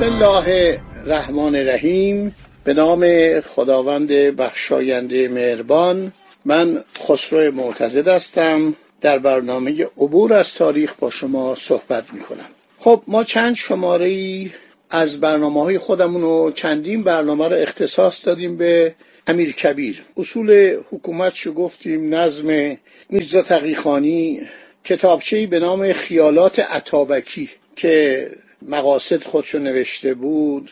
بسم الله الرحمن الرحیم. به نام خداوند بخشاینده مهربان. من خسرو معتزد هستم. در برنامه عبور از تاریخ با شما صحبت می کنم خب ما چند شماره ای از برنامه های خودمون و چندین برنامه رو اختصاص دادیم به امیر کبیر. اصول حکومت شو گفتیم نظم میرزا تقیخانی کتابچه‌ای به نام خیالات عطابکی که مقاصد خودشو نوشته بود.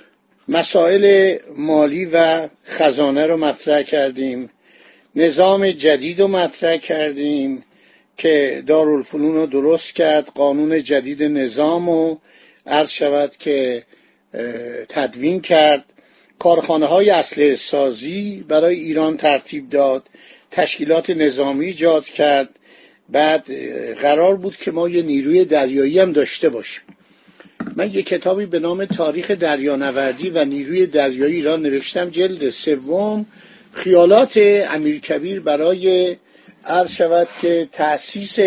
مسائل مالی و خزانه رو مطرح کردیم. نظام جدید رو مطرح کردیم که دارالفنون رو درست کرد قانون جدید نظام رو عرض شود که تدوین کرد. کارخانه های اصل سازی برای ایران ترتیب داد. تشکیلات نظامی ایجاد کرد. بعد قرار بود که ما یه نیروی دریایی هم داشته باشیم. من یه کتابی به نام تاریخ دریانوردی و نیروی دریایی ایران نوشتم جلد سوم. خیالات امیرکبیر برای عرض شود که تأسیس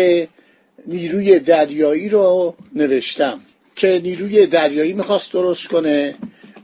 نیروی دریایی رو نوشتم که نیروی دریایی می‌خواست درست کنه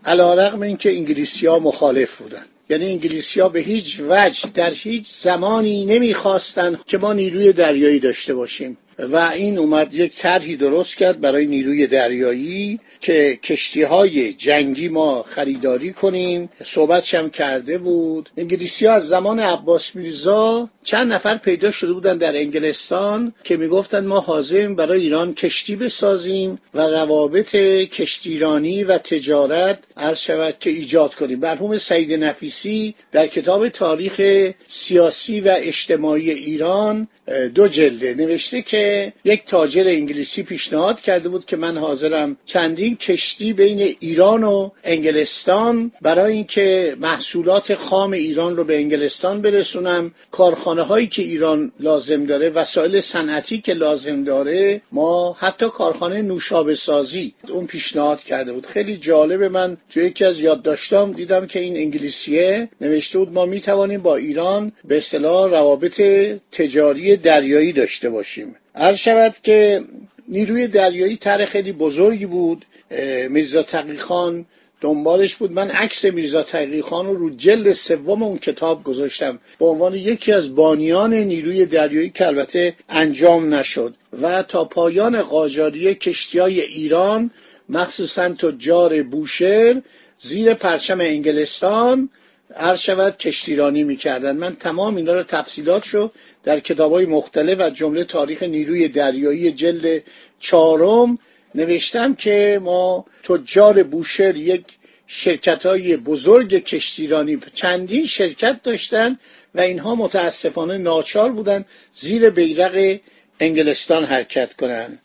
علا رقم این که انگلیسی ها مخالف بودن. یعنی انگلیسی ها به هیچ وجه در هیچ زمانی نمی‌خواستن که ما نیروی دریایی داشته باشیم. و این اومد یک طرحی درست کرد برای نیروی دریایی که کشتی های جنگی ما خریداری کنیم. صحبتش هم کرده بود. انگلیسی ها از زمان عباس میرزا چند نفر پیدا شده بودن در انگلستان که می‌گفتن ما حاضریم برای ایران کشتی بسازیم و روابط کشتیرانی و تجارت عرض شود که ایجاد کنیم. مرحوم سعید نفیسی در کتاب تاریخ سیاسی و اجتماعی ایران دو جلده نوشته که یک تاجر انگلیسی پیشنهاد کرده بود که من حاضرم چندین کشتی بین ایران و انگلستان برای اینکه محصولات خام ایران رو به انگلستان برسونم. کارخانه هایی که ایران لازم داره وسایل صنعتی که لازم داره ما حتی کارخانه نوشابه سازی اون پیشنهاد کرده بود. خیلی جالبه من توی یکی از یادداشتام دیدم که این انگلیسیه نوشته بود ما می‌توانیم با ایران به اصطلاح روابط تجاری دریایی داشته باشیم. عرض شود که نیروی دریایی طرح خیلی بزرگی بود. میرزا تقیخان دنبالش بود. من عکس میرزا تقیخان رو رو جلد سوم اون کتاب گذاشتم. به عنوان یکی از بانیان نیروی دریایی که البته انجام نشد. و تا پایان قاجاری کشتی های ایران مخصوصا تجار بوشهر زیر پرچم انگلستان عرض شود کشتیرانی می‌کردن من تمام اینا رو تفصیلات شو در کتاب های مختلف و جمله تاریخ نیروی دریایی جلد چهارم نوشتم که ما تجار بوشهر یک شرکت های بزرگ کشتیرانی چندین شرکت داشتن و اینها متاسفانه ناچار بودن زیر بیرق انگلستان حرکت کنند.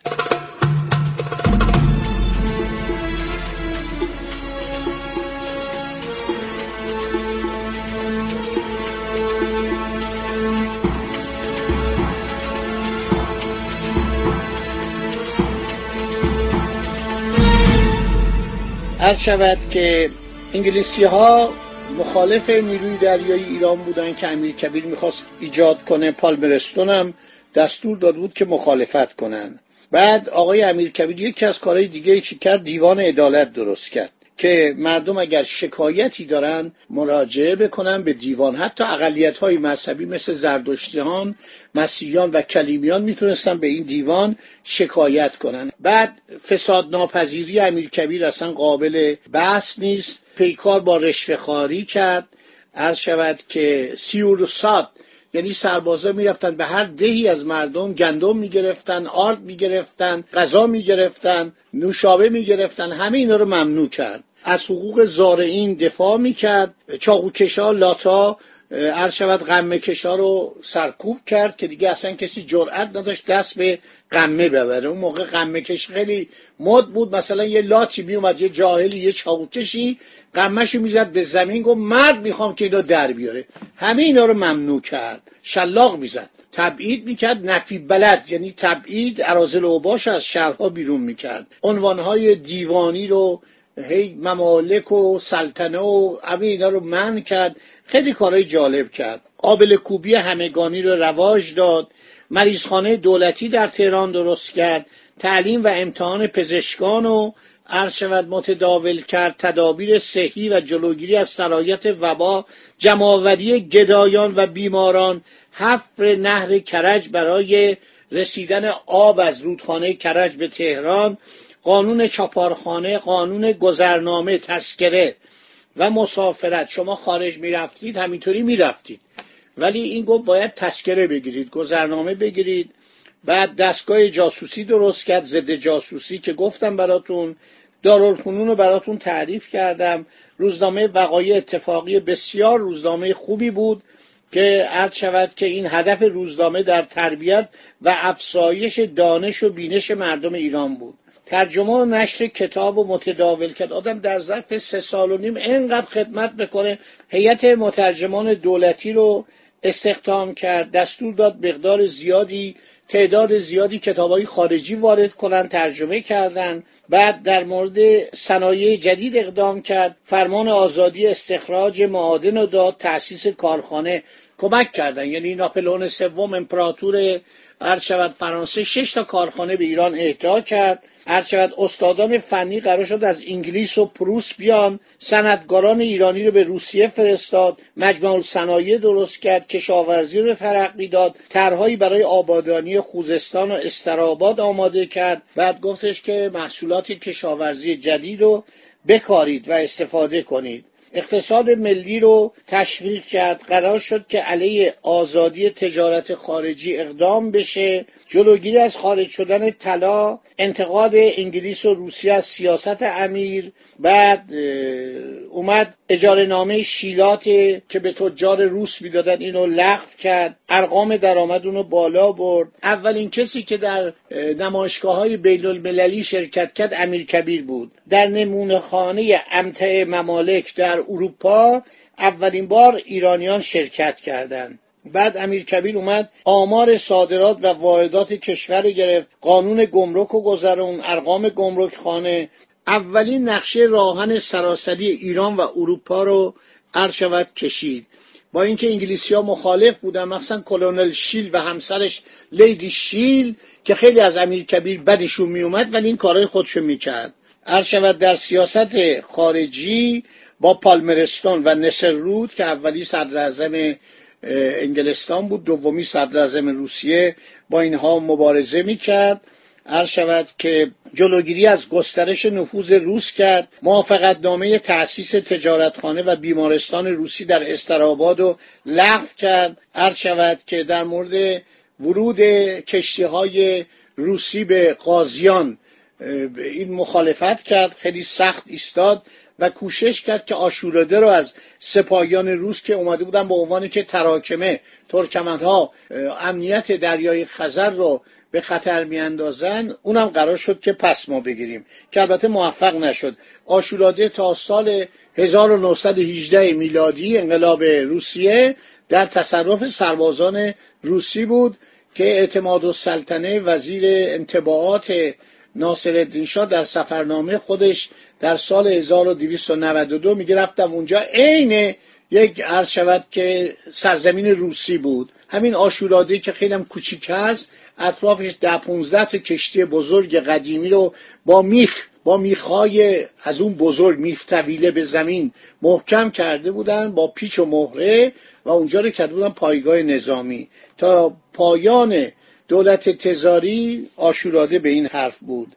هر شود که انگلیسی ها مخالف نیروی دریایی ایران بودن که امیر کبیر می‌خواست ایجاد کنه پالمرستون هم دستور داد بود که مخالفت کنن. بعد آقای امیر کبیر یکی از کارهای دیگه چی کرد دیوان عدالت درست کرد. که مردم اگر شکایتی دارن مراجعه بکنن به دیوان. حتی اقلیت های مذهبی مثل زردشتیان مسیحیان و کلیمیان می‌تونستن به این دیوان شکایت کنن. بعد فساد ناپذیری امیر کبیر اصلا قابل بحث نیست. پیکار با رشوه کرد. عرض شود که سیورساد یعنی سربازا می‌رفتن به هر دهی از مردم گندم می‌گرفتن آرد می‌گرفتن غذا می‌گرفتن نوشابه می‌گرفتن همه اینا رو ممنوع کرد. از حقوق زارعین دفاع می‌کرد. چاقوکشا لاتا عرض شود قمه کشا رو سرکوب کرد که دیگه اصلا کسی جرأت نداشت دست به قمه ببره. اون موقع قمه کش خیلی مد بود. مثلا یه لاتی میومد یه جاهلی یه چاوکشی قمهشو می‌زد به زمین گفت مرد می‌خوام که اینا در بیاره. همه اینا رو ممنوع کرد. شلاق می‌زد. تبعید می‌کرد. نفی بلد یعنی تبعید ارازل اوباش از شهرها بیرون می‌کرد. عنوانهای دیوانی رو هی ممالک و سلطنه و همه اینا رو من کرد. خیلی کارهای جالب کرد. قابل کوبی همگانی رو رواج داد. مریضخانه دولتی در تهران درست کرد. تعلیم و امتحان پزشکان و عرض شود متداول کرد. تدابیر صحی و جلوگیری از سرایت وبا جمعآوری گدایان و بیماران حفر نهر کرج برای رسیدن آب از رودخانه کرج به تهران قانون چاپارخانه قانون گذرنامه تسکره و مسافرت. شما خارج می‌رفتید همینطوری می‌رفتید. ولی این گفت باید تسکره بگیرید گذرنامه بگیرید. بعد دستگاه جاسوسی درست کرد ضد جاسوسی که گفتم براتون. دارالفنون رو براتون تعریف کردم. روزنامه وقایع اتفاقی بسیار روزنامه خوبی بود که عرض شود که این هدف روزنامه در تربیت و افزایش دانش و بینش مردم ایران بود. ترجمه و نشر کتاب و متداول کرد. آدم در ظرف سه سال و نیم انقدر خدمت بکنه هیئت مترجمان دولتی رو استخدام کرد دستور داد مقدار زیادی تعداد زیادی کتابهای خارجی وارد کنند ترجمه کردند بعد در مورد صنایع جدید اقدام کرد. فرمان آزادی استخراج معادن و داد تأسیس کارخانه کمک کردن. یعنی ناپلون سوم امپراتور عرض شود فرانسه شش تا کارخانه به ایران اهدا کرد. هر شود استادان فنی قرار شد از انگلیس و پروس بیان صنعتگاران ایرانی رو به روسیه فرستاد. مجموع صنایع درست کرد کشاورزی رو ترقی داد. طرحهایی برای آبادانی خوزستان و استراباد آماده کرد. بعد گفتش که محصولات کشاورزی جدید رو بکارید و استفاده کنید. اقتصاد ملی رو تشویق کرد. قرار شد که علیه آزادی تجارت خارجی اقدام بشه. جلوگیری از خارج شدن طلا انتقاد انگلیس و روسیه از سیاست امیر بعد اومد اجاره نامه شیلات که به تجار روس می‌دادن اینو لغو کرد. ارقام درآمد اونو بالا برد. اولین کسی که در نمایشگاه های بین المللی شرکت کرد امیر کبیر بود. در نمونه خانه امتع ممالک در اروپا اولین بار ایرانیان شرکت کردند. بعد امیر کبیر اومد آمار صادرات و واردات کشور گرفت. قانون گمرک و گذرون ارقام گمرک خانه اولین نقشه راهن سراسری ایران و اروپا رو شود کشید. با اینکه انگلیسی ها مخالف بودن مخصوصا کلونل شیل و همسرش لیدی شیل که خیلی از امیر کبیر بدشون میومد ولی این کارهای خودشو می‌کرد. شود در سیاست خارجی با پالمرستون و نسر رود که اولی صدر انگلستان بود دومی صدر روسیه با اینها مبارزه می‌کرد. عرض شود که جلوگیری از گسترش نفوذ روس کرد. موافقت نامه تأسیس تجارتخانه و بیمارستان روسی در استراباد و لغو کرد. عرض شود که در مورد ورود کشتی های روسی به قاضیان این مخالفت کرد خیلی سخت ایستاد و کوشش کرد که آشوراده رو از سپاهیان روس که اومده بودن به عنوانی که تراکمه ترکمنها امنیت دریای خزر رو به خطر میاندازن اونم قرار شد که پس ما بگیریم که البته موفق نشد. آشوراده تا سال 1918 میلادی انقلاب روسیه در تصرف سربازان روسی بود که اعتماد و سلطنه وزیر انتباعات ناصر شاه در سفرنامه خودش در سال 1292 میگه رفتم اونجا عین یک عرض شود که سرزمین روسی بود. همین آشوراده که خیلی هم کوچیک هست اطرافش ده 15 تا کشتی بزرگ قدیمی رو با میخ با میخهای از اون بزرگ میخ طویله به زمین محکم کرده بودن با پیچ و مهره و اونجا رو کرده بودن پایگاه نظامی. تا پایان دولت تزاری آشوراده به این حرف بود.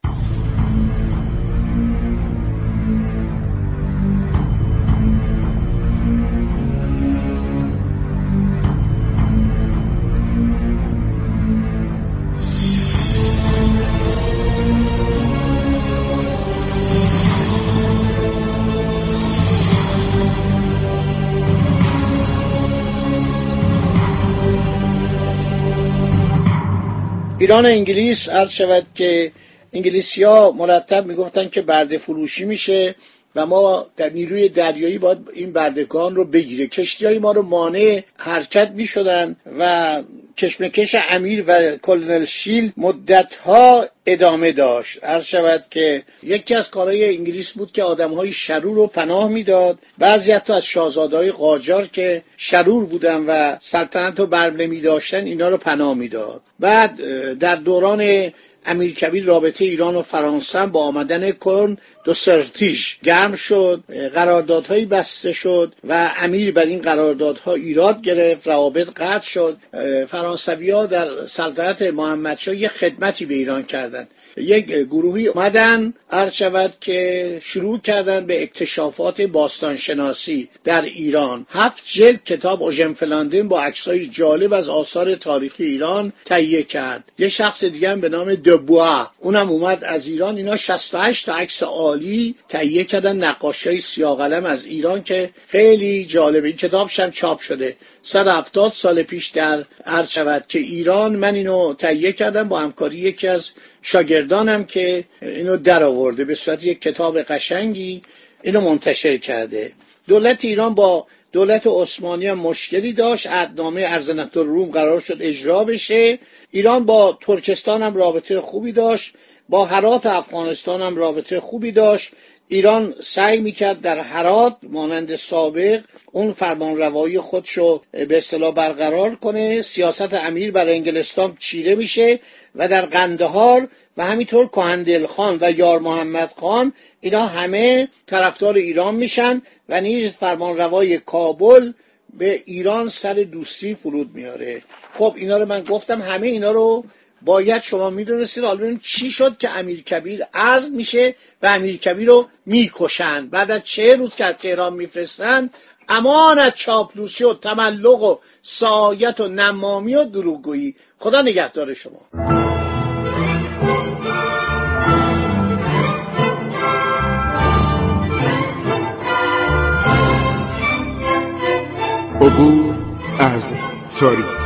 ایران انگلیس عرض شود که انگلیسی ها مرتب می‌گفتن که برده فروشی میشه و ما در نیروی دریایی باید این بردگان رو بگیره. کشتی های ما رو مانع حرکت می شدن و کشمکش امیر و کلنل شیل مدت ها ادامه داشت. عرض شود که یکی از کارهای انگلیس بود که آدم های شرور رو پناه می‌داد. بعضی حتی از شاهزادهای قاجار که شرور بودن و سلطنت رو بر نمی داشتن اینا رو پناه می‌داد. بعد در دوران امیر کبیر رابطه ایران و فرانسه با آمدن کرن دو سرتیش گرم شد قراردادهایی بسته شد و امیر بر این قراردادها ایراد گرفت روابط قطع شد. فرانسوی ها در سلطنت محمدشاه یه خدمتی به ایران کردند. یک گروهی اومدن عرض شود که شروع کردن به اکتشافات باستانشناسی در ایران. هفت جلد کتاب اوژن فلاندین با عکسای جالب از آثار تاریخی ایران تهیه کرد. یه شخص دیگه به نام دبوا اونم اومد از ایران. اینا 68 تا عکس عالی تهیه کردن. نقاشی سیاقلم از ایران که خیلی جالبه این کتابش هم چاپ شده. 170 سال پیش در عرض که ایران من اینو تهیه کردم با همکاری یکی از شاگردانم که اینو در آورده. به صورت یک کتاب قشنگی اینو منتشر کرده. دولت ایران با دولت عثمانی هم مشکلی داشت. عدنامه ارزنت روم قرار شد اجرا بشه. ایران با ترکستان هم رابطه خوبی داشت. با هرات افغانستان هم رابطه خوبی داشت. ایران سعی می‌کرد در هرات مانند سابق اون فرمان روایی خودشو به اصطلاح برقرار کنه سیاست امیر بر انگلستان چیره میشه و در قندهار و همینطور کهندل خان و یار محمد خان اینا همه طرفدار ایران میشن و نیز فرمان روای کابل به ایران سر دوستی فرود میاره. خب اینا رو من گفتم همه اینا رو باید شما می‌دونستید حالا ببینیم چی شد که امیر کبیر عزم میشه و امیر کبیر رو می‌کشن بعد از چه روز که از تهران میفرستن امان از چاپلوسی و تملق و سایت و نمامی و دروغگویی. خدا نگهدار شما. عبور از تاریخ.